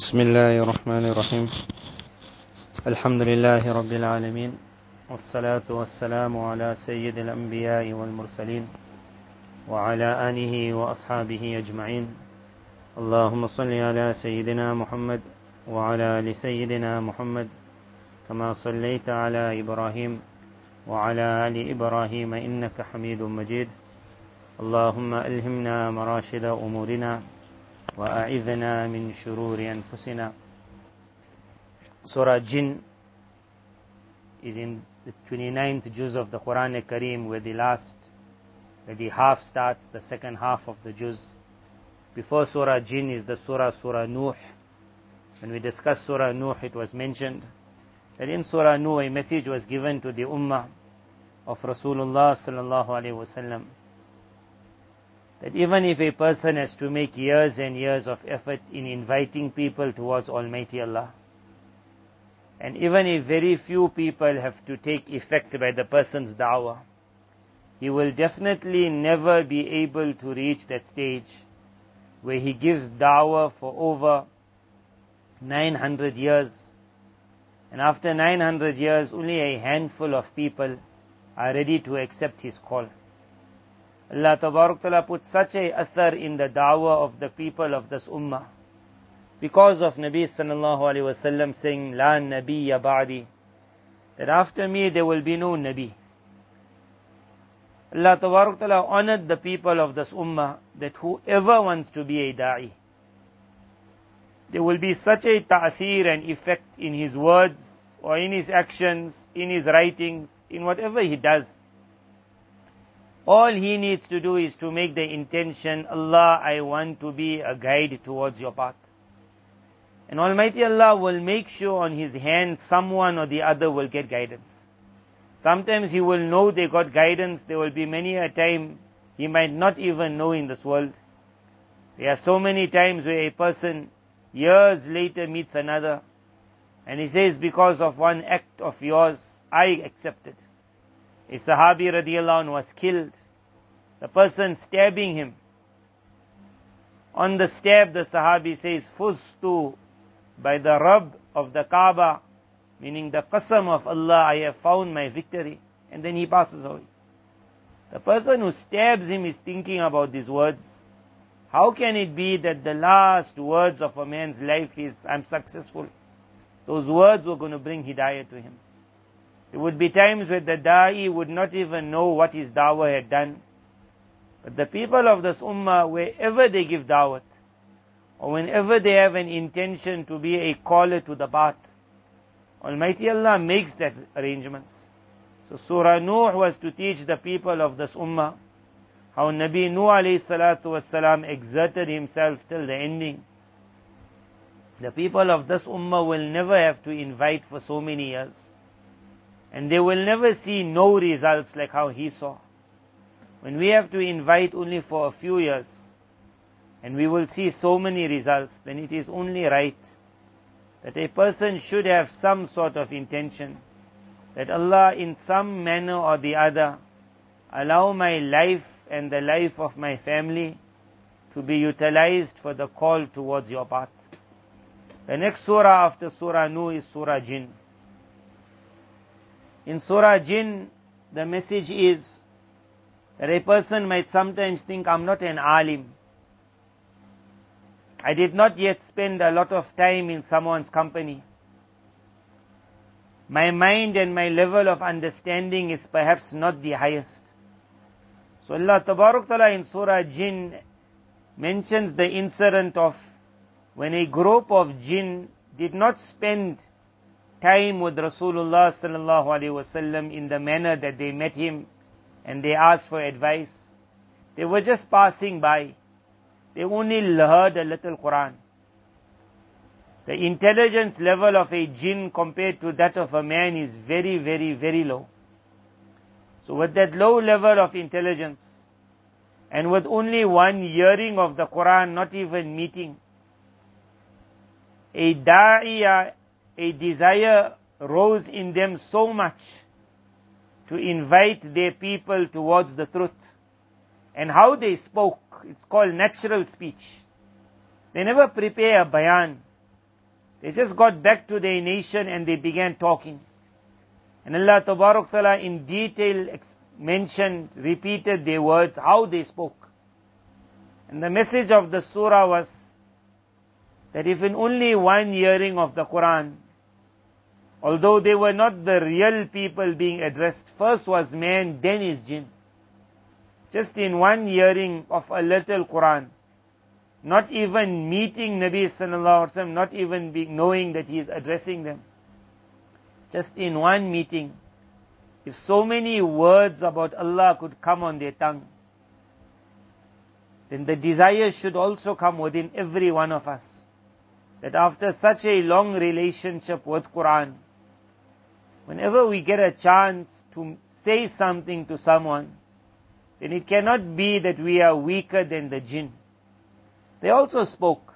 بسم الله الرحمن الرحيم. الحمد لله رب العالمين والصلاة والسلام على سيد الأنبياء والمرسلين وعلى آله وأصحابه أجمعين. اللهم صل على سيدنا محمد وعلى آل سيدنا محمد كما صليت على إبراهيم وعلى آل إبراهيم إنك حميد مجيد. اللهم ألهمنا مراشد أمورنا وأعذنا من شرور أنفسنا Surah Jinn is in the 29th juz of the Quran Kareem where the last, where the half starts, the second half of the juz. Before Surah Jinn is the Surah Surah Nuh. When we discussed Surah Nuh, it was mentioned that in Surah Nuh a message was given to the Ummah of Rasulullah sallallahu alaihi wasallam that even if a person has to make years and years of effort in inviting people towards Almighty Allah, and even if very few people have to take effect by the person's da'wah, he will definitely never be able to reach that stage where he gives da'wah for over 900 years. And after 900 years, only a handful of people are ready to accept his call. Allah Ta'ala put such a athar in the da'wah of the people of this ummah. Because of Nabi Sallallahu Alaihi Wasallam saying, La Nabiya Ba'di, that after me there will be no Nabi. Allah Ta'ala honored the people of this ummah that whoever wants to be a da'i, there will be such a ta'thir and effect in his words or in his actions, in his writings, in whatever he does. All he needs to do is to make the intention, Allah, I want to be a guide towards your path. And Almighty Allah will make sure on his hand someone or the other will get guidance. Sometimes he will know they got guidance. There will be many a time he might not even know in this world. There are so many times where a person years later meets another and he says, because of one act of yours, I accepted. A Sahabi radiallahu anh was killed. The person stabbing him. On the stab, the Sahabi says, Fustu, by the Rabb of the Kaaba, meaning the Qasam of Allah, I have found my victory. And then he passes away. The person who stabs him is thinking about these words. How can it be that the last words of a man's life is, I'm successful? Those words were going to bring hidayah to him. There would be times where the da'i would not even know what his da'wah had done. But the people of this ummah, wherever they give da'wat, or whenever they have an intention to be a caller to the path, Almighty Allah makes that arrangements. So Surah Nuh was to teach the people of this ummah how Nabi Nuh alayhi salatu wasalam exerted himself till the ending. The people of this ummah will never have to invite for so many years. And they will never see no results like how he saw. When we have to invite only for a few years, and we will see so many results, then it is only right that a person should have some sort of intention that Allah in some manner or the other allow my life and the life of my family to be utilized for the call towards your path. The next surah after Surah Nuh is Surah Jinn. In Surah Jinn, the message is that a person might sometimes think, I'm not an alim. I did not yet spend a lot of time in someone's company. My mind and my level of understanding is perhaps not the highest. So Allah Ta'ala in Surah Jinn mentions the incident of when a group of jinn did not spend time with Rasulullah sallallahu alaihi wasallam in the manner that they met him and they asked for advice. They were just passing by. They only heard a little Quran. The intelligence level of a jinn compared to that of a man is very, very, very low. So with that low level of intelligence, and with only one hearing of the Quran, not even meeting, a da'iyah, a desire rose in them so much to invite their people towards the truth. And how they spoke, it's called natural speech. They never prepare a bayan. They just got back to their nation and they began talking. And Allah Ta'ala in detail mentioned, repeated their words, how they spoke. And the message of the surah was that if in only one hearing of the Quran, although they were not the real people being addressed, first was man, then is jinn. Just in one hearing of a little Quran, not even meeting Nabi sallallahu alaihi wasallam, not even being, knowing that he is addressing them. Just in one meeting, if so many words about Allah could come on their tongue, then the desire should also come within every one of us. That after such a long relationship with Quran, whenever we get a chance to say something to someone, then it cannot be that we are weaker than the jinn. They also spoke.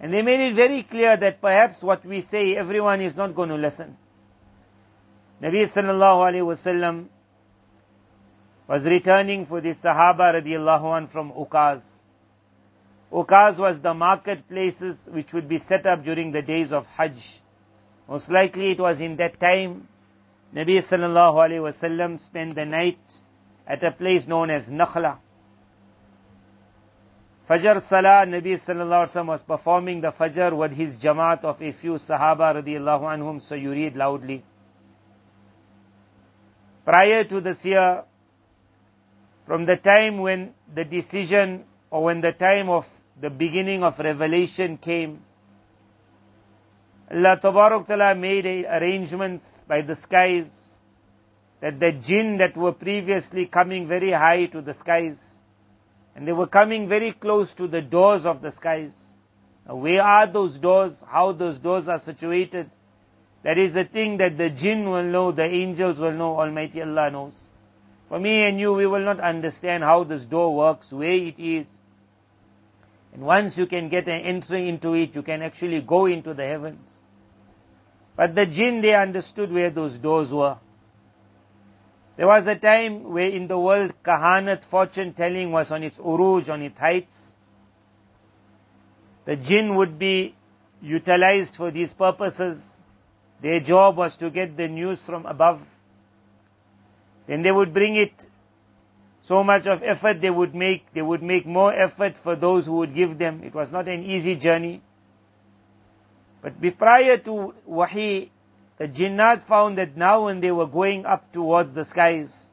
And they made it very clear that perhaps what we say, everyone is not going to listen. Nabi sallallahu alayhi wasallam was returning for the Sahaba radiallahu an from Ukaz. Ukaz was the marketplaces which would be set up during the days of Hajj. Most likely it was in that time Nabi sallallahu spent the night at a place known as Nakhla. Fajr Salah, Nabi sallallahu was performing the Fajr with his Jamaat of a few Sahaba radiallahu anhum, so you read loudly. Prior to this year, from the time when the decision or when the time of the beginning of revelation came, Allah Ta'ala made arrangements by the skies that the jinn that were previously coming very high to the skies, and they were coming very close to the doors of the skies. Now, where are those doors? How those doors are situated? That is the thing that the jinn will know, the angels will know, Almighty Allah knows. For me and you, we will not understand how this door works, where it is. And once you can get an entry into it, you can actually go into the heavens. But the jinn, they understood where those doors were. There was a time where in the world kahanat, fortune telling was on its uruj, on its heights. The jinn would be utilized for these purposes. Their job was to get the news from above. Then they would bring it so much of effort they would make, they would make more effort for those who would give them. It was not an easy journey. But prior to wahi, the jinnat found that now when they were going up towards the skies,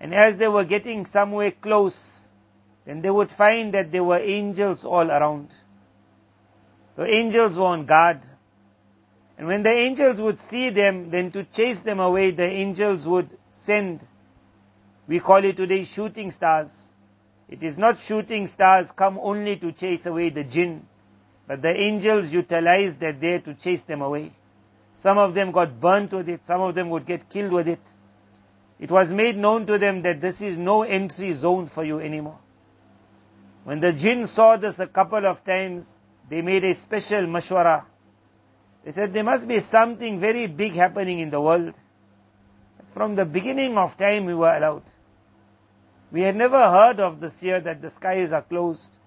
and as they were getting somewhere close, then they would find that there were angels all around. The angels were on guard. And when the angels would see them, then to chase them away, the angels would send, we call it today shooting stars. It is not shooting stars come only to chase away the jinn, but the angels utilized that there to chase them away. Some of them got burnt with it. Some of them would get killed with it. It was made known to them that this is no entry zone for you anymore. When the jinn saw this a couple of times, they made a special mashwara. They said there must be something very big happening in the world. From the beginning of time we were allowed. We had never heard of this year that the skies are closed.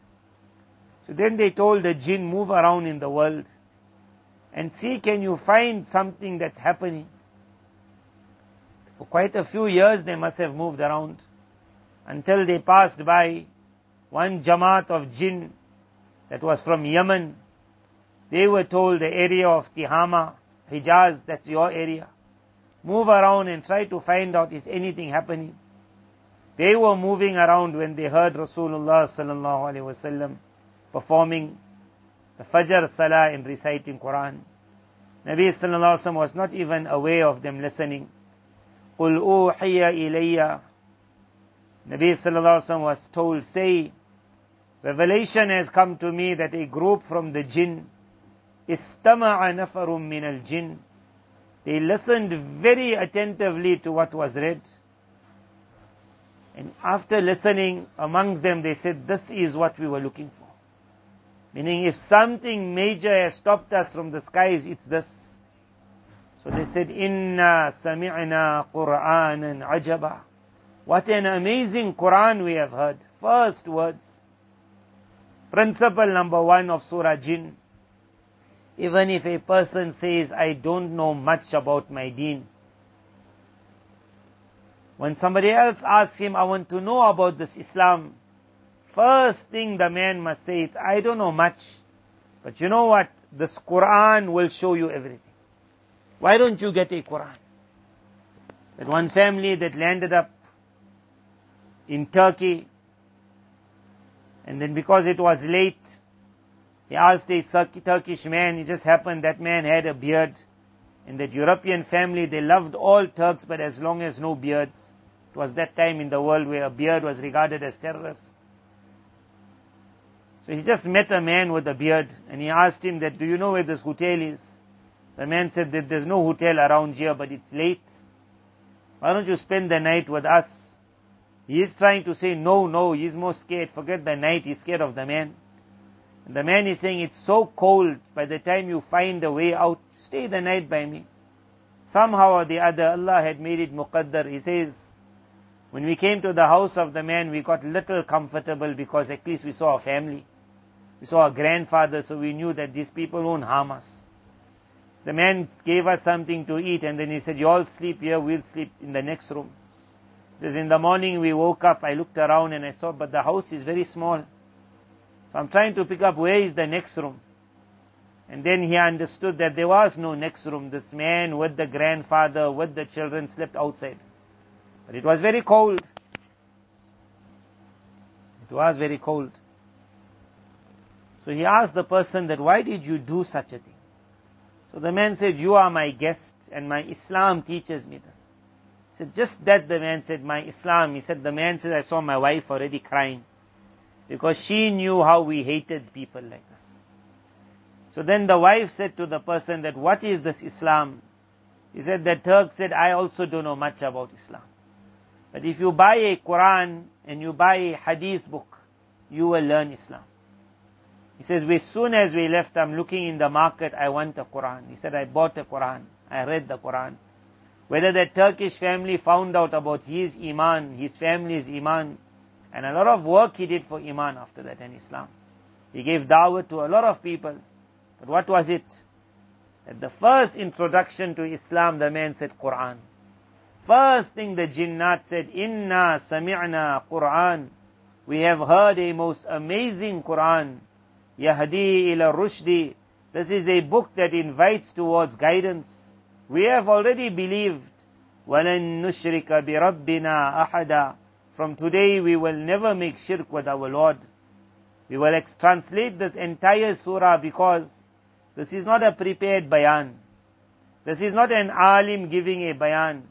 So then they told the jinn, move around in the world and see can you find something that's happening. For quite a few years they must have moved around until they passed by one Jamaat of jinn that was from Yemen. They were told the area of Tihama, Hijaz, that's your area. Move around and try to find out is anything happening. They were moving around when they heard Rasulullah sallallahu alaihi wasallam performing the Fajr Salah and reciting Quran. Nabi sallallahu alaihi wasallam was not even aware of them listening. قُلْ أُوحِيَ إِلَيَّ Nabi sallallahu alaihi wasallam was told, say, revelation has come to me that a group from the jinn, استمع نفر من الجن, they listened very attentively to what was read. And after listening amongst them, they said, this is what we were looking for. Meaning if something major has stopped us from the skies, it's this. So they said, Inna sami'na Qur'anan ajaba. What an amazing Quran we have heard. First words. Principle number one of Surah Jinn. Even if a person says, I don't know much about my deen. When somebody else asks him, I want to know about this Islam, first thing the man must say is, I don't know much, but you know what? This Quran will show you everything. Why don't you get a Quran? That one family that landed up in Turkey, and then because it was late, he asked a Turkish man, it just happened that man had a beard. and that European family, they loved all Turks, but as long as no beards. It was that time in the world where a beard was regarded as terrorist. So he just met a man with a beard, and he asked him that, do you know where this hotel is? The man said that there's no hotel around here, but it's late. Why don't you spend the night with us? He is trying to say, no, no, he's more scared. Forget the night, he's scared of the man. And the man is saying, it's so cold, by the time you find a way out, stay the night by me. Somehow or the other, Allah had made it muqaddar. He says, when we came to the house of the man, we got little comfortable because at least we saw a family. We saw a grandfather, so we knew that these people won't harm us. The man gave us something to eat and then he said, you all sleep here, we'll sleep in the next room. He says, in the morning we woke up, I looked around and I saw, but the house is very small. So I'm trying to pick up where is the next room. And then he understood that there was no next room. This man with the grandfather, with the children slept outside. But it was very cold. It was very cold. So he asked the person that, why did you do such a thing? So the man said, you are my guest and my Islam teaches me this. He said, just that the man said, my Islam. He said, the man said, I saw my wife already crying because she knew how we hated people like this. So then the wife said to the person that, what is this Islam? He said, the Turk said, I also don't know much about Islam. But if you buy a Quran and you buy a Hadith book, you will learn Islam. He says, as soon as we left, I'm looking in the market, I want a Quran. He said, I bought a Quran. I read the Quran. Whether that Turkish family found out about his Iman, his family's Iman, and a lot of work he did for Iman after that in Islam. He gave dawah to a lot of people. But what was it? At the first introduction to Islam, the man said Quran. First thing the jinnat said, Inna sami'na Quran. We have heard a most amazing Quran. Yahdi ila rushdi. This is a book that invites towards guidance. We have already believed. وَلَن نُشْرِكَ بِرَبِّنَا أَحَدًا From today we will never make shirk with our Lord. We will translate this entire surah because this is not a prepared bayan. This is not an alim giving a bayan.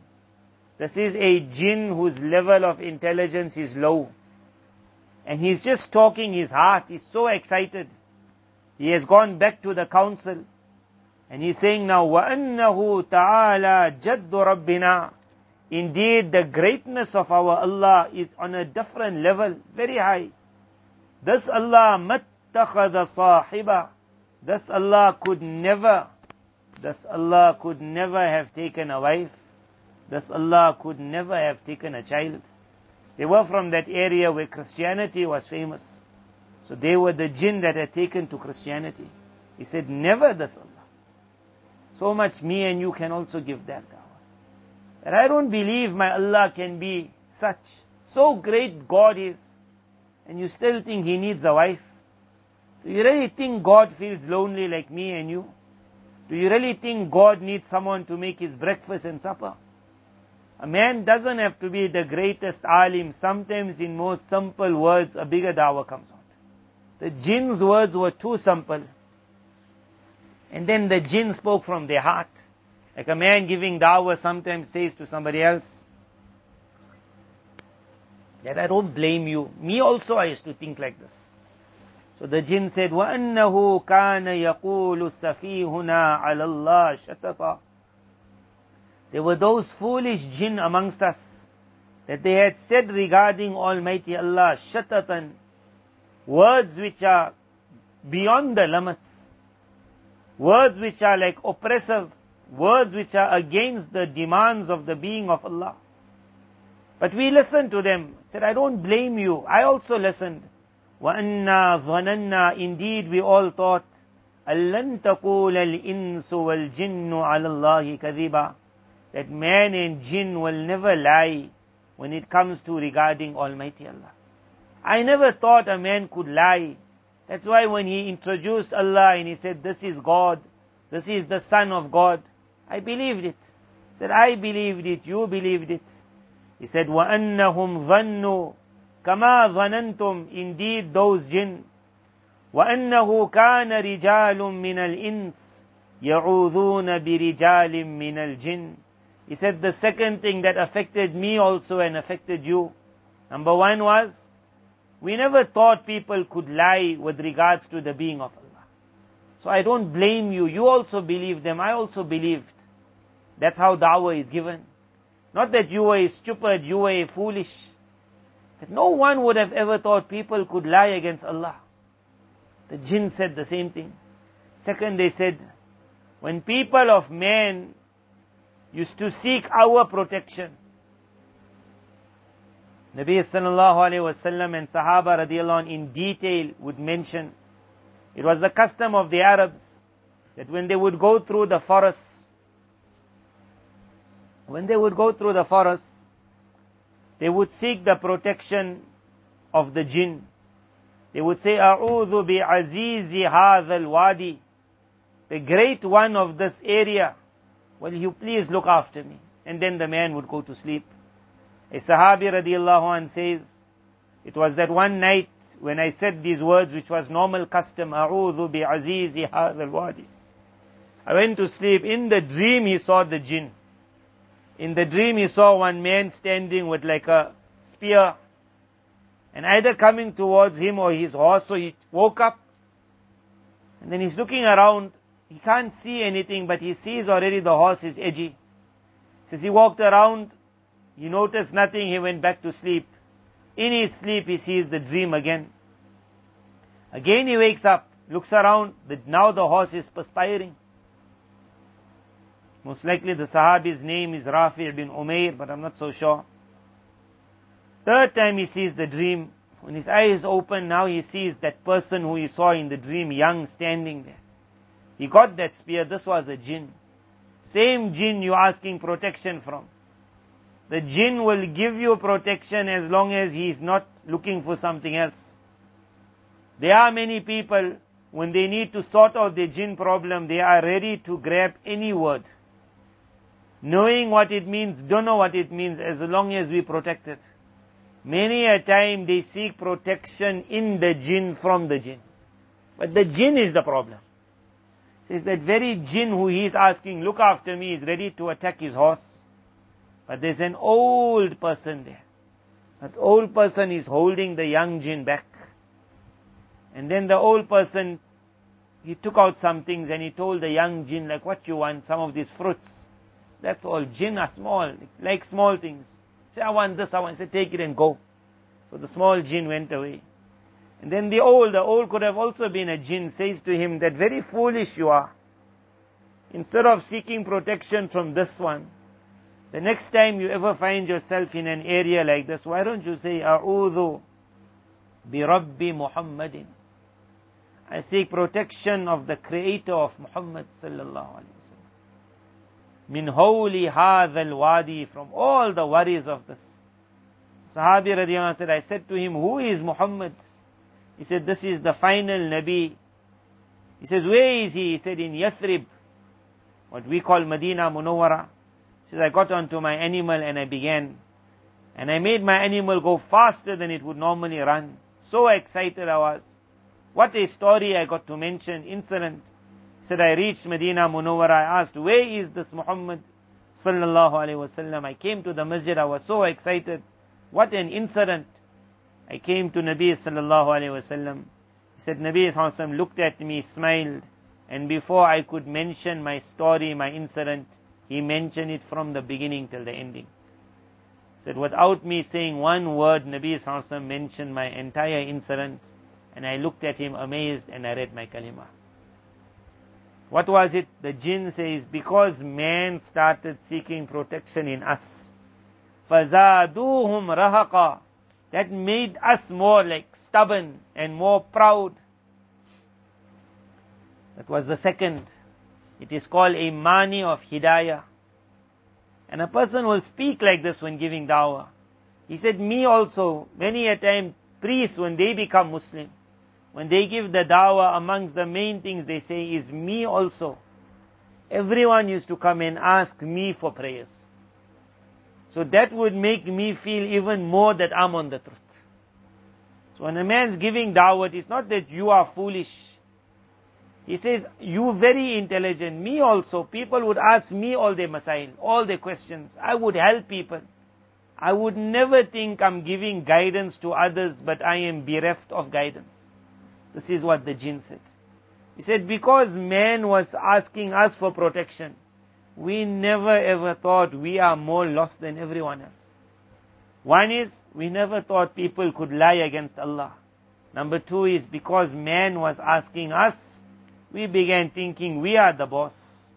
This is a jinn whose level of intelligence is low. And he's just talking his heart. He's so excited. He has gone back to the council. And he's saying now, وَأَنَّهُ تَعَالَى جَدُّ رَبِّنَا Indeed, the greatness of our Allah is on a different level, very high. This Allah مَتَّخَذَ صَاحِبًا This Allah could never, this Allah could never have taken a wife. This Allah could never have taken a child. They were from that area where Christianity was famous. So they were the jinn that had taken to Christianity. He said, never this Allah. So much me and you can also give that dawah. That I don't believe my Allah can be such. So great God is. And you still think He needs a wife. Do you really think God feels lonely like me and you? Do you really think God needs someone to make his breakfast and supper? A man doesn't have to be the greatest alim. Sometimes in most simple words, a bigger dawah comes out. The jinn's words were too simple. And then the jinn spoke from their heart. Like a man giving dawah sometimes says to somebody else, that I don't blame you. Me also I used to think like this. So the jinn said, وَأَنَّهُ كَانَ يَقُولُ سَفِيهُنَا عَلَى اللَّهِ شَتَطًا there were those foolish jinn amongst us that they had said regarding Almighty Allah, shatatan, words which are beyond the limits, words which are like oppressive, words which are against the demands of the being of Allah. But we listened to them, said, I don't blame you, I also listened. وَأَنَّا ظَنَنَّا Indeed, we all thought, أَلَّن تَقُولَ الْإِنسُ وَالْجِنُّ عَلَى اللَّهِ كَذِبًا That man and jinn will never lie when it comes to regarding Almighty Allah. I never thought a man could lie. That's why when he introduced Allah and he said, this is God, this is the Son of God, I believed it. He said, I believed it, you believed it. He said, وَأَنَّهُمْ ظَنُّوا كَمَا ظَنَنْتُمْ Indeed, those jinn وأنه كان رجال من الإنس يعوذون برجال من الجن he said the second thing that affected me also and affected you. Number one was, we never thought people could lie with regards to the being of Allah. So I don't blame you. You also believed them. I also believed. That's how da'wah is given. Not that you were stupid, you were foolish. That no one would have ever thought people could lie against Allah. The jinn said the same thing. Second, they said, when people of man used to seek our protection. Nabi sallallahu alayhi and Sahaba radiallahu anh, in detail would mention it was the custom of the Arabs that when they would go through the forests, when they would go through the forests, they would seek the protection of the jinn. They would say, A'udhu bi azizi hadha wadi the great one of this area. Will you please look after me? And then the man would go to sleep. A Sahabi radiallahu an says, It was that one night when I said these words, which was normal custom, A'udhu bi azizi al wadi. I went to sleep. In the dream, he saw the jinn. In the dream, he saw one man standing with like a spear and either coming towards him or his horse. So he woke up and then he's looking around he can't see anything, but he sees already the horse is edgy. Says he walked around, he noticed nothing, he went back to sleep. In his sleep he sees the dream again. Again he wakes up, looks around, now the horse is perspiring. Most likely the Sahabi's name is Rafi' bin Umair, but I'm not so sure. Third time he sees the dream. When his eyes open, now he sees that person who he saw in the dream, young, standing there. He got that spear. This was a jinn. Same jinn you're asking protection from. The jinn will give you protection as long as he is not looking for something else. There are many people, when they need to sort out their jinn problem, they are ready to grab any word. Knowing what it means, don't know what it means, as long as we protect it. Many a time they seek protection in the jinn from the jinn. But the jinn is the problem. Says that very jinn who he is asking, look after me, is ready to attack his horse. But there's an old person there. That old person is holding the young jinn back. And then the old person, he took out some things and he told the young jinn, like, what you want? Some of these fruits. That's all. Jinn are small, like small things. Say, I want this, I want, say, take it and go. So the small jinn went away. And then the old, the old could have also been a jinn, says to him that very foolish you are. Instead of seeking protection from this one, the next time you ever find yourself in an area like this, why don't you say, A'udhu bi Rabbi Muhammadin. I seek protection of the creator of Muhammad sallallahu alayhi min holy hadha wadi from all the worries of this. Sahabi radiallahu said, I said to him, who is Muhammad? He said, this is the final Nabi. He says, where is he? He said, in Yathrib, what we call Medina Munawwara. He says, I got onto my animal and I began. And I made my animal go faster than it would normally run. So excited I was. What a story I got to mention, incident said, I reached Medina Munawwara, I asked, where is this Muhammad sallallahu alayhi wasallam? I came to the masjid, I was so excited. What an incident. I came to Nabi sallallahu alayhi wasallam. He said, Nabi sallallahu looked at me, smiled, and before I could mention my story, my incident, he mentioned it from the beginning till the ending. He said, without me saying one word, Nabi sallallahu mentioned my entire incident, and I looked at him amazed and I read my kalimah. What was it? The jinn says, because man started seeking protection in us. فَزَادُوهُمْ رَهَقًا that made us more like stubborn and more proud. That was the second. It is called a mani of hidayah. And a person will speak like this when giving dawah. He said, me also, many a time, priests, when they become Muslim, when they give the dawah, amongst the main things they say is me also. Everyone used to come and ask me for prayers. So that would make me feel even more that I'm on the truth. So when a man's giving dawah, it's not that you are foolish. He says, you very intelligent, me also. People would ask me all their masail, all their questions. I would help people. I would never think I'm giving guidance to others, but I am bereft of guidance. This is what the jinn said. He said, because man was asking us for protection, we never ever thought we are more lost than everyone else. One is, we never thought people could lie against Allah. Number two is because man was asking us, we began thinking we are the boss.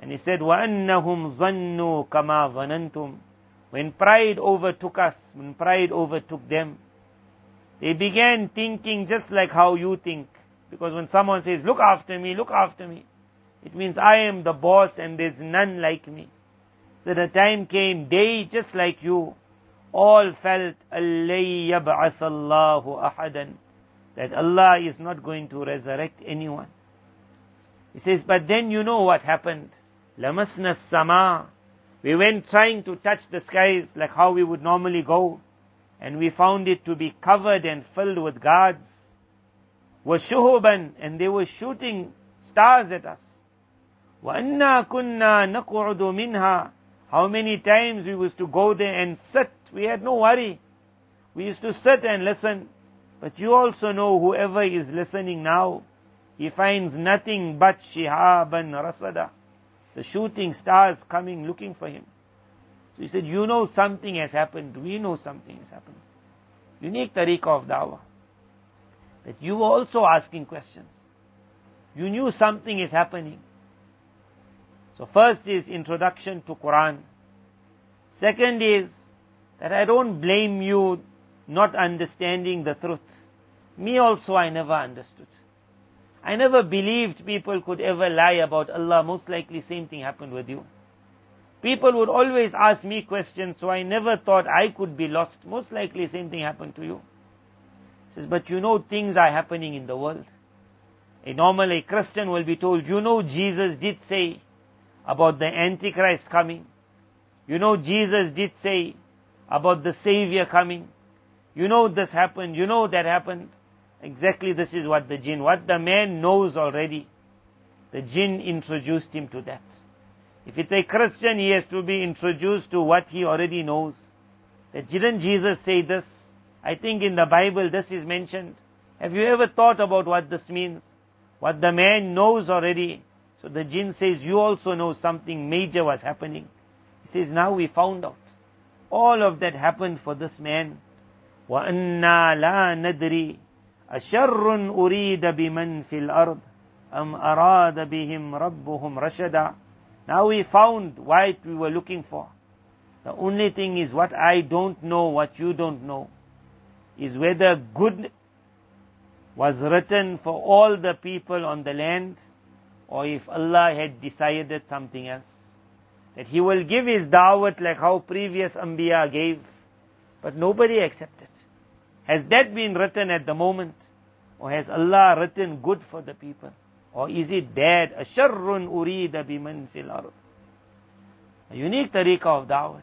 And he said, وَأَنَّهُمْ ظَنُّوا كَمَا ظَنَنْتُمْ When pride overtook us, when pride overtook them, they began thinking just like how you think. Because when someone says, look after me, look after me, it means I am the boss and there's none like me. So the time came, they just like you, all felt, Allahu ahadan, that Allah is not going to resurrect anyone. He says, but then you know what happened. Lamasna sama. We went trying to touch the skies like how we would normally go, and we found it to be covered and filled with guards. Washuhuban, and they were shooting stars at us. وَأَنَّا كُنَّا نَقْعُدُ مِنْهَا How many times we used to go there and sit. We had no worry. We used to sit and listen. But you also know whoever is listening now, he finds nothing but shihaban rasada. The shooting stars coming looking for him. So he said, you know something has happened. We know something has happened. Unique tariqah of dawah. That you were also asking questions. You knew something is happening. So first is introduction to Quran. Second is that I don't blame you not understanding the truth. Me also I never understood. I never believed people could ever lie about Allah. Most likely same thing happened with you. People would always ask me questions, so I never thought I could be lost. Most likely same thing happened to you. He says, but you know things are happening in the world. A normal, a Christian will be told, you know Jesus did say about the Antichrist coming. You know Jesus did say about the Savior coming. You know this happened, you know that happened. Exactly this is what the jinn, what the man knows already. The jinn introduced him to that. If it's a Christian, he has to be introduced to what he already knows. That didn't Jesus say this? I think in the Bible this is mentioned. Have you ever thought about what this means? What the man knows already. So the jinn says, you also know something major was happening. He says, now we found out. All of that happened for this man. وَأَنَّا لَا نَدْرِي أَشَرٌ أُرِيدَ بِمَنْ فِي الْأَرْضِ أَمْ أَرَادَ بِهِمْ رَبُّهُمْ رَشَدًا Now we found what we were looking for. The only thing is what I don't know, what you don't know, is whether good was written for all the people on the land, or if Allah had decided something else. That He will give His da'wat like how previous Anbiya gave, but nobody accepted. Has that been written at the moment? Or has Allah written good for the people? Or is it bad? أَشَرٌ أُرِيدَ بِمَنْ فِي الْأَرْضِ A unique tariqah of da'wat.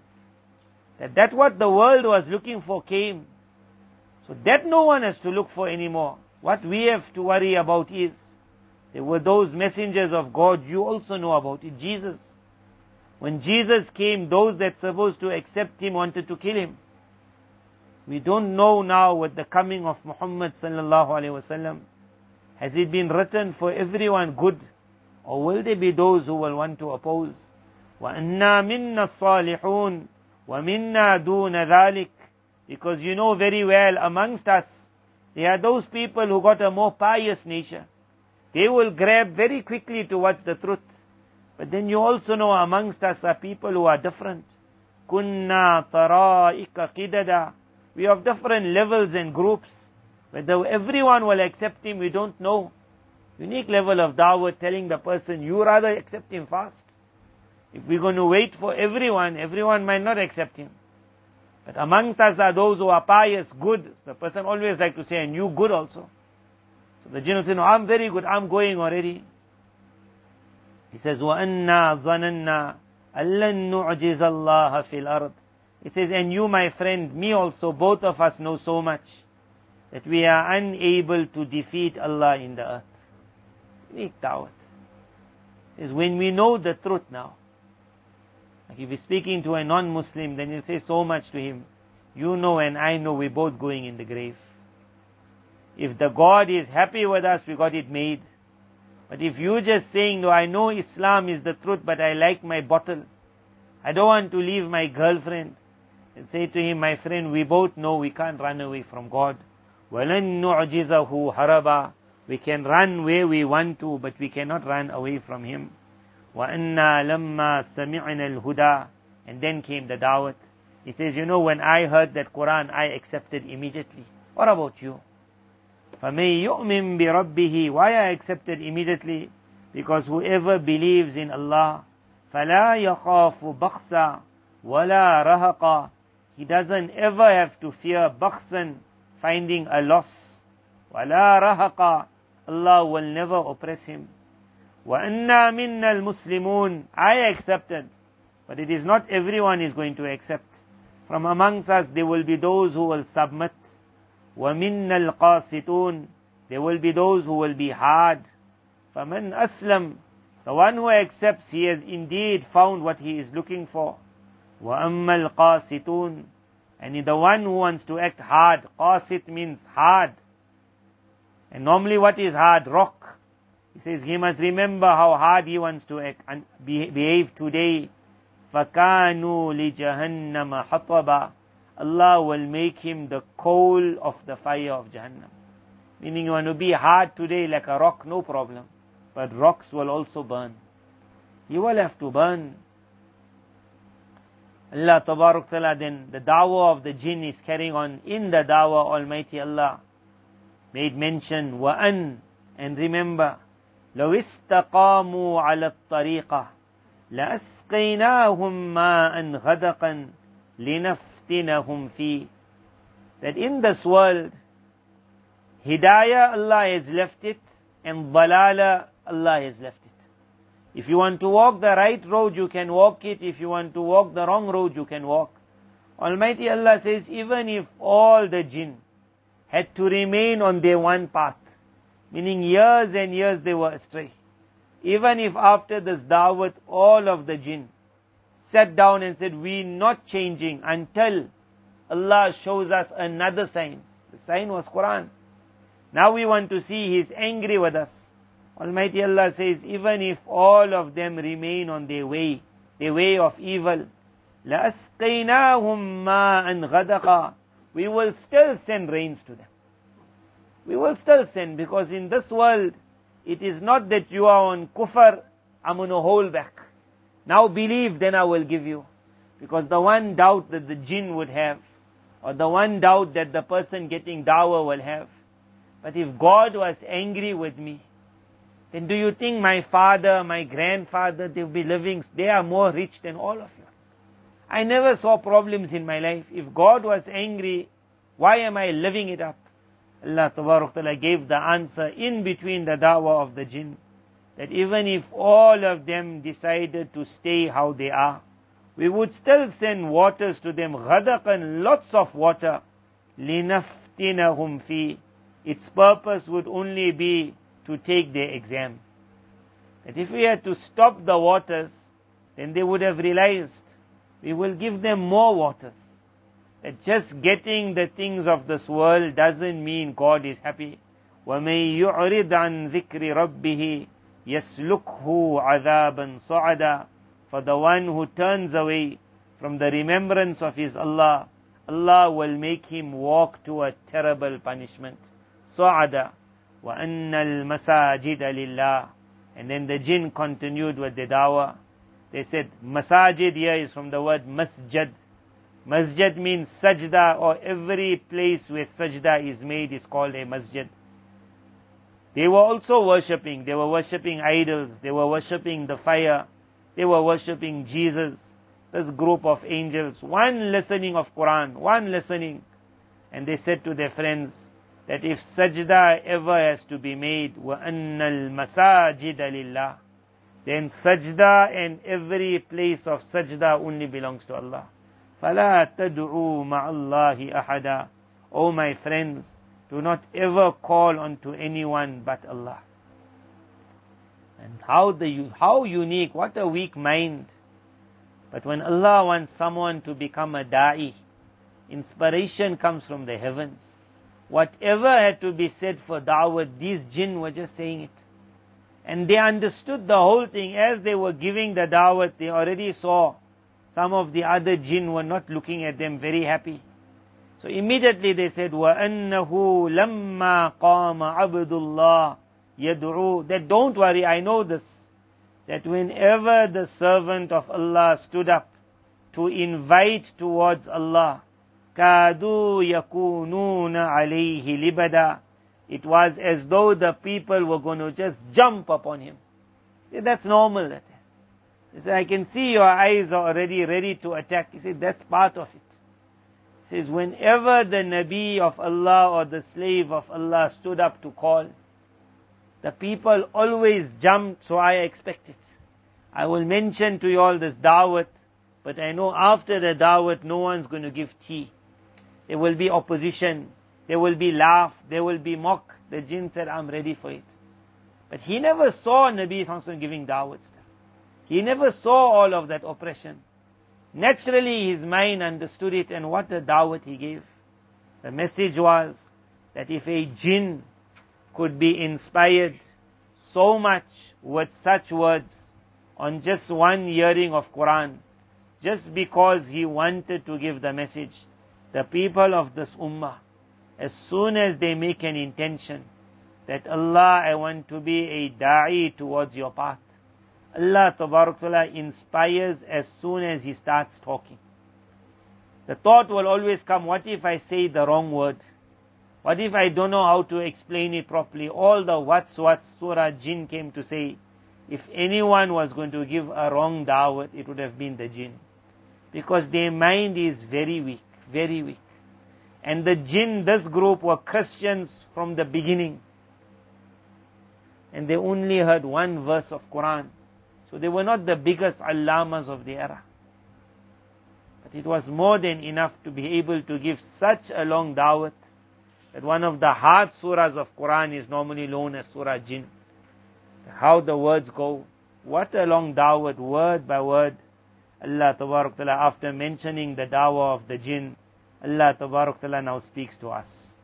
That that what the world was looking for came. So that no one has to look for anymore. What we have to worry about is, there were those messengers of God you also know about it. Jesus. When Jesus came, those that supposed to accept Him wanted to kill Him. We don't know now with the coming of Muhammad sallallahu alaihi wasallam. Has it been written for everyone good? Or will there be those who will want to oppose? وَأَنَّا مِنَّا الصَّالِحُونَ وَمِنَّا دُونَ ذَلِكَ Because you know very well amongst us, there are those people who got a more pious nature. They will grab very quickly towards the truth. But then you also know amongst us are people who are different. Kunna tara'ika qidada. We have different levels and groups. Whether everyone will accept him, we don't know. Unique level of dawah telling the person, you rather accept him fast. If we're going to wait for everyone, everyone might not accept him. But amongst us are those who are pious, good. The person always like to say, and you good also. So the jinn will say, no, I'm very good, I'm going already. He says, وَأَنَّا ظَنَنَّا أَلَّن نُعْجِزَ اللَّهَ فِي الْأَرْضِ He says, and you my friend, me also, both of us know so much that we are unable to defeat Allah in the earth. Weak da'wat. Is when we know the truth now. Like if you're speaking to a non-Muslim, then you say so much to him. You know and I know we're both going in the grave. If the God is happy with us, we got it made. But if you just saying, no, I know Islam is the truth, but I like my bottle. I don't want to leave my girlfriend. And say to him, my friend, we both know we can't run away from God. وَلَن نُعْجِزَهُ هَرَبًا We can run where we want to, but we cannot run away from Him. وَأَنَّا لَمَّا سَمِعْنَا الْهُدَى And then came the da'wat. He says, you know, when I heard that Quran, I accepted immediately. What about you? فَمَن يُؤْمِن بِرَبِّهِ Why I accepted immediately? Because whoever believes in Allah, فَلَا يَخَافُ بَخْسًا وَلَا رَهَقًا He doesn't ever have to fear bakhsan, finding a loss. وَلَا رَهَقًا Allah will never oppress him. وَأَنَّا مِنَّا الْمُسْلِمُونَ I accepted. But it is not everyone is going to accept. From amongst us there will be those who will submit. وَمِنَّا الْقَاسِطُونَ There will be those who will be hard. فَمَنْ أَسْلَمْ The one who accepts, he has indeed found what he is looking for. وَأَمَّا الْقَاسِطُونَ And the one who wants to act hard, qasit means hard. And normally what is hard? Rock. He says he must remember how hard he wants to act and behave today. فَكَانُوا لِجَهَنَّمَ حَطَبًا Allah will make him the coal of the fire of Jahannam. Meaning you want to be hard today like a rock, no problem. But rocks will also burn. You will have to burn. Allah Tabarak Ta'ala then the dawah of the jinn is carrying on. In the dawah Almighty Allah made mention وَأَن and remember لو استقاموا على الطريقة لأسقيناهم ماء غدقا that in this world, hidayah Allah has left it, and dalala Allah has left it. If you want to walk the right road, you can walk it. If you want to walk the wrong road, you can walk. Almighty Allah says, even if all the jinn had to remain on their one path, meaning years and years they were astray, even if after this da'wat, all of the jinn sat down and said, we're not changing until Allah shows us another sign. The sign was Quran. Now we want to see He's angry with us. Almighty Allah says, even if all of them remain on their way, their way of evil, لَأَسْقَيْنَاهُمْ مَاءً غَدَقًا We will still send rains to them we will still sin because in this world, it is not that you are on kufr, I'm going to hold back. Now believe, then I will give you. Because the one doubt that the jinn would have, or the one doubt that the person getting dawah will have, but if God was angry with me, then do you think my father, my grandfather, they'll be living, they are more rich than all of you. I never saw problems in my life. If God was angry, why am I living it up? Allah Ta'ala gave the answer in between the da'wah of the jinn That even if all of them decided to stay how they are, we would still send waters to them, غَدَقًا, lots of water, لِنَفْتِنَهُمْ فِي Its purpose would only be to take their exam. That if we had to stop the waters, then they would have realized we will give them more waters that just getting the things of this world doesn't mean God is happy. وَمَن يُعْرِضْ عَن ذِكْرِ رَبِّهِ يَسْلُكْهُ عَذَابًا صَعَدًا For the one who turns away from the remembrance of his Allah, Allah will make him walk to a terrible punishment. صَعَدًا وَأَنَّ الْمَسَاجِدَ لِلَّهِ And then the jinn continued with the dawah. They said, masajid here is from the word masjid, Masjid means sajda or every place where sajda is made is called a masjid. They were also worshipping. They were worshipping idols. They were worshipping the fire. They were worshipping Jesus. This group of angels. One listening of Quran. One listening. And they said to their friends that if sajda ever has to be made, وَأَنَّ الْمَسَاجِدَ لِلَّهِ Then sajda and every place of sajda only belongs to Allah. فَلَا تَدْعُوا مَعَ اللَّهِ أَحَدًا O my friends, do not ever call unto anyone but Allah. And how the how unique, what a weak mind. But when Allah wants someone to become a da'i, inspiration comes from the heavens. Whatever had to be said for da'wah, these jinn were just saying it. And they understood the whole thing. As they were giving the da'wah, they already saw some of the other jinn were not looking at them very happy. So immediately they said, وَأَنَّهُ لَمَّا قَامَ عَبْدُ اللَّهِ يَدْعُو That don't worry, I know this. That whenever the servant of Allah stood up to invite towards Allah, كَادُوا يَكُونُونَ عَلَيْهِ لِبَدًا It was as though the people were going to just jump upon him. That's normal. He said, I can see your eyes are already ready to attack. He said, that's part of it says, whenever the Nabi of Allah or the slave of Allah stood up to call, the people always jumped, so I expect it. I will mention to you all this dawat, but I know after the dawat, no one's going to give tea. There will be opposition. There will be laugh. There will be mock. The jinn said, I'm ready for it. But he never saw Nabi Sallallahu giving dawat. He never saw all of that oppression. Naturally, his mind understood it and what the dawat he gave. The message was that if a jinn could be inspired so much with such words on just one hearing of Quran, just because he wanted to give the message, the people of this ummah, as soon as they make an intention that Allah, I want to be a da'i towards your path, Allah Ta'ala inspires as soon as He starts talking. The thought will always come, what if I say the wrong words? What if I don't know how to explain it properly? All the what's what Surah Jinn came to say, if anyone was going to give a wrong da'wat, it would have been the jinn. Because their mind is very weak, very weak. And the jinn, this group were Christians from the beginning. And they only heard one verse of Quran. So they were not the biggest allamas of the era. But it was more than enough to be able to give such a long dawat that one of the hard surahs of Quran is normally known as Surah Jinn. How the words go. What a long dawat, word by word. Allah Ta'ala, after mentioning the dawah of the jinn, Allah Ta'ala now speaks to us.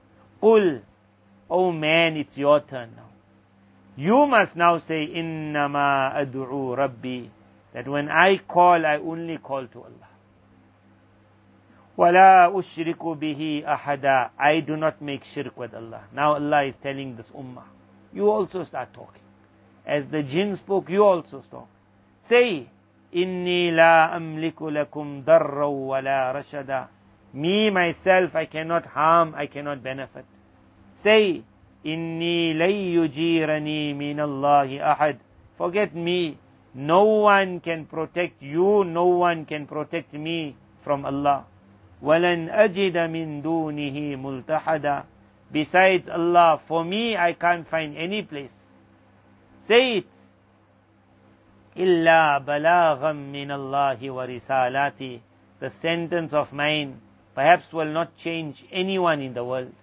Qul, oh man, it's your turn now. You must now say, Innama ad'u Rabbi. That when I call, I only call to Allah. وَلَا أُشْرِكُ بِهِ أَحَدًا I do not make shirk with Allah. Now Allah is telling this ummah. You also start talking. As the jinn spoke, you also talk. Say, إِنِّي لَا أَمْلِكُ لَكُمْ ضَرًّا وَلَا رَشَدًا Me, myself, I cannot harm, I cannot benefit. Say, Inni lay yujirani min Allahi ahad. Forget me. No one can protect you, no one can protect me from Allah. وَلَنْ أَجِدَ مِن دُونِهِ مُلْتَحَدًا Besides Allah, for me I can't find any place. Say it. إِلَّا بَلَاغًا مِّنَ اللَّهِ وَرِسَالَاتِ The sentence of mine perhaps will not change anyone in the world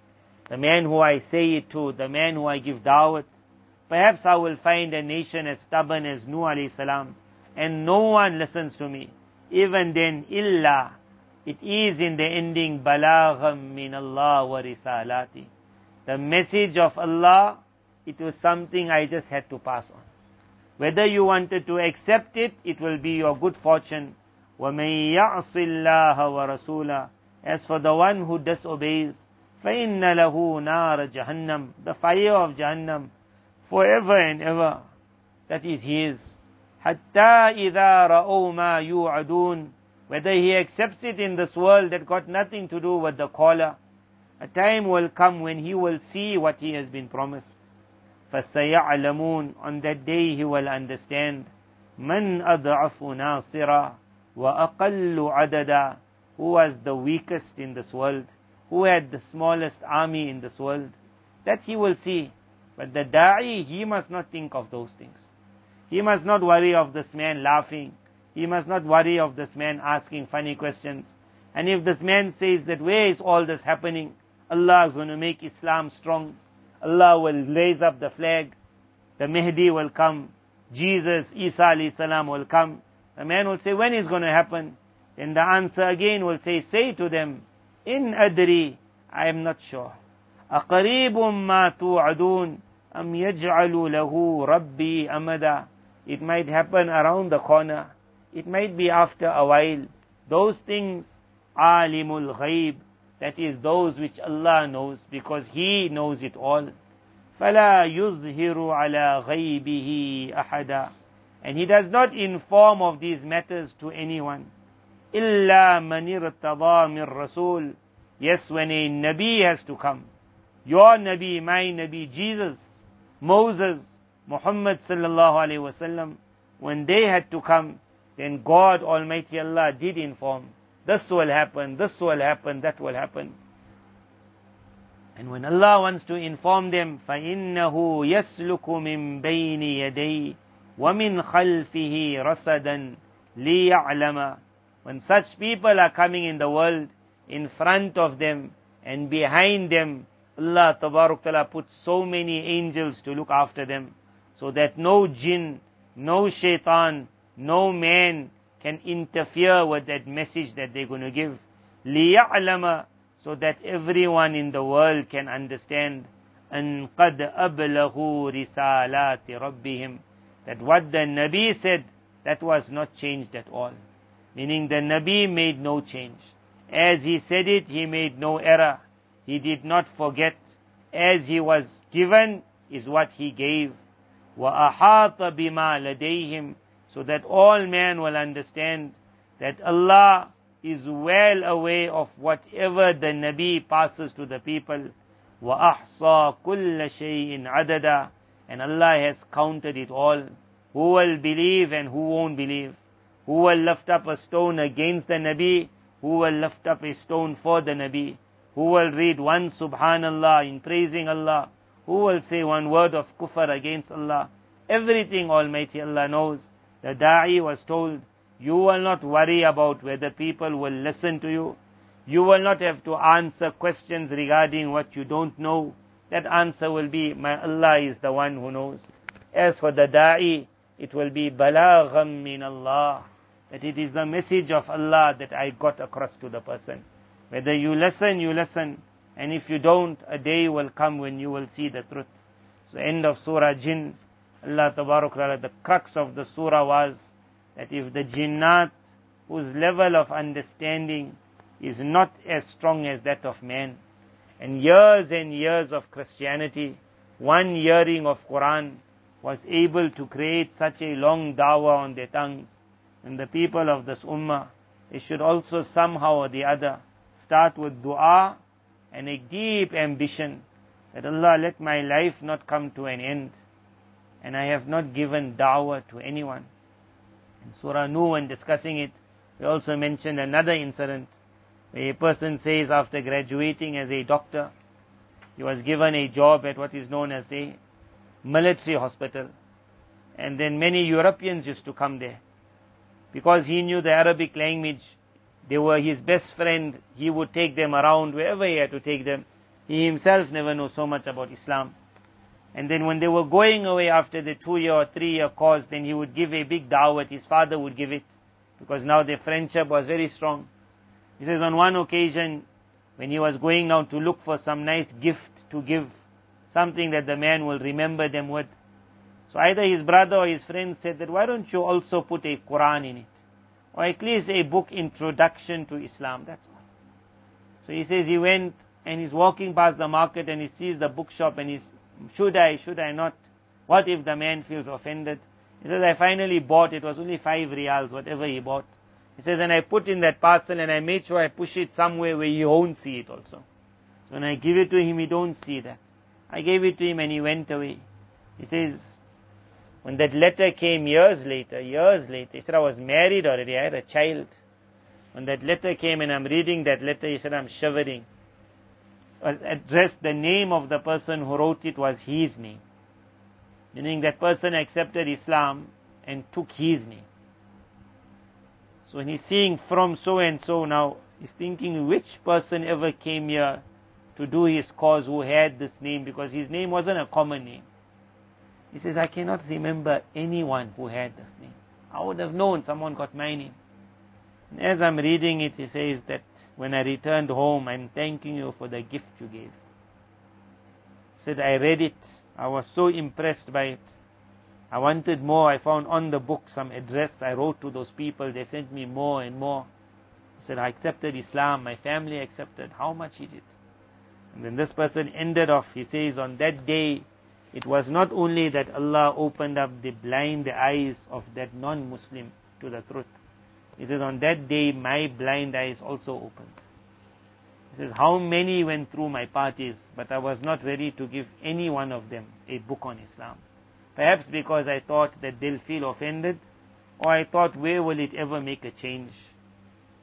the man who I say it to, the man who I give da'wat. Perhaps I will find a nation as stubborn as Nuh alayhi salam, and no one listens to me. Even then, illa, it is in the ending, balagham min Allah wa risalati. The message of Allah, it was something I just had to pass on. Whether you wanted to accept it, it will be your good fortune. وَمَن يَعْصِ اللَّهَ وَرَسُولَهُ As for the one who disobeys, فَإِنَّ لَهُ نَارَ جَهَنَّمْ The fire of Jahannam forever and ever. That is his. حَتَّى إِذَا رَأَوْا مَا يُوعَدُونَ Whether he accepts it in this world that got nothing to do with the caller. A time will come when he will see what he has been promised. فَسَيَعْلَمُونَ On that day he will understand. مَنْ أَضْعَفُ نَاصِرًا وَأَقَلُّ عَدَدًا Who was the weakest in this world? Who had the smallest army in this world? That he will see. But the da'i, he must not think of those things. He must not worry of this man laughing. He must not worry of this man asking funny questions. And if this man says that where is all this happening? Allah is going to make Islam strong. Allah will raise up the flag. The Mahdi will come. Jesus, Isa alayhi salam will come. The man will say, when is going to happen? Then the answer again will say, say to them, in adri, I am not sure. أقريب ما توعدون أم يجعل له ربي أمدا It might happen around the corner. It might be after a while. Those things, alimul ghaib, that is those which Allah knows because He knows it all. فلا يظهر على غيبه أحدا And He does not inform of these matters to anyone. إلا من ارتضى من رسول Yes, when a Nabi has to come. Your Nabi, my Nabi, Jesus, Moses, Muhammad sallallahu alayhi wasallam, when they had to come, then God Almighty Allah did inform. This will happen, this will happen, that will happen. And when Allah wants to inform them, فَإِنَّهُ يَسْلُكُ مِن بَيْنِ يَدَيْهِ وَمِنْ خَلْفِهِ رَصَدًا لِيَعْلَمَ When such people are coming in the world, in front of them and behind them, Allah Ta'ala puts so many angels to look after them, so that no jinn, no shaitan, no man can interfere with that message that they're going to give. لِيَعْلَمَ So that everyone in the world can understand أَن قَدْ أَبْلَغُوا رِسَالَاتِ رَبِّهِمْ That what the Nabi said, that was not changed at all. Meaning the Nabi made no change. As he said it, he made no error. He did not forget. As he was given is what he gave. وَأَحَاطَ بِمَا لَدَيْهِمْ So that all men will understand that Allah is well aware of whatever the Nabi passes to the people. وَأَحْصَى كُلَّ شَيْءٍ عَدَدًا And Allah has counted it all. Who will believe and who won't believe? Who will lift up a stone against the Nabi? Who will lift up a stone for the Nabi? Who will read one Subhanallah in praising Allah? Who will say one word of kufr against Allah? Everything Almighty Allah knows. The Da'i was told, you will not worry about whether people will listen to you. You will not have to answer questions regarding what you don't know. That answer will be, my Allah is the one who knows. As for the Da'i, it will be balagham min Allah. That it is the message of Allah that I got across to the person. Whether you listen, you listen. And if you don't, a day will come when you will see the truth. So end of Surah Jinn, Allah Ta'ala, the crux of the surah was that if the jinnat, whose level of understanding is not as strong as that of man, and years and years of Christianity, one hearing of Quran was able to create such a long dawah on their tongues, and the people of this ummah, they should also somehow or the other start with dua and a deep ambition that Allah let my life not come to an end and I have not given da'wah to anyone. In Surah Nuh when discussing it, we also mentioned another incident where a person says after graduating as a doctor, he was given a job at what is known as a military hospital. And then many Europeans used to come there. Because he knew the Arabic language, they were his best friend. He would take them around wherever he had to take them. He himself never knew so much about Islam. And then when they were going away after the two year or three year course, then he would give a big dawah. His father would give it. Because now their friendship was very strong. He says on one occasion, when he was going now to look for some nice gift to give, something that the man will remember them with. So either his brother or his friend said that why don't you also put a Quran in it? or at least a book introduction to Islam. That's all. So he says he went and he's walking past the market and he sees the bookshop and he's, should I, should I not? What if the man feels offended? He says, I finally bought, it was only five riyals, whatever he bought. He says, and I put in that parcel and I made sure I push it somewhere where he won't see it also. So when I give it to him, he don't see that. I gave it to him and he went away. He says, when that letter came years later, years later, he said, I was married already, I had a child. When that letter came and I'm reading that letter, he said, I'm shivering. Addressed the name of the person who wrote it was his name. Meaning that person accepted Islam and took his name. So when he's seeing from so and so now, he's thinking which person ever came here to do his cause who had this name because his name wasn't a common name. He says, I cannot remember anyone who had this name. I would have known someone got my name. And as I'm reading it, he says that when I returned home, I'm thanking you for the gift you gave. He said, I read it. I was so impressed by it. I wanted more. I found on the book some address. I wrote to those people. They sent me more and more. He said, I accepted Islam. My family accepted. How much he did. And then this person ended off. He says, on that day, it was not only that Allah opened up the blind eyes of that non-Muslim to the truth. He says, on that day, my blind eyes also opened. He says, how many went through my parties, but I was not ready to give any one of them a book on Islam. Perhaps because I thought that they'll feel offended, or I thought, where will it ever make a change?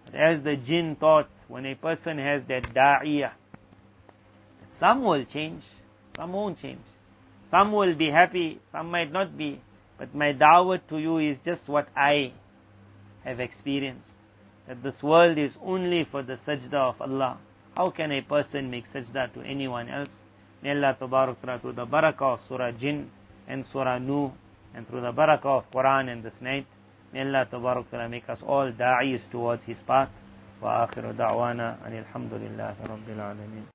But as the jinn thought, when a person has that da'iyah, some will change, some won't change. Some will be happy, some might not be, but my da'wah to you is just what I have experienced. That this world is only for the sajda of Allah. How can a person make sajda to anyone else? May Allah tabarakna through the barakah of Surah Jinn and Surah Nuh and through the barakah of Quran and this night. May Allah tabarakna make us all da'is towards His path. وآخر دعوانا أن الحمد لله رب العالمين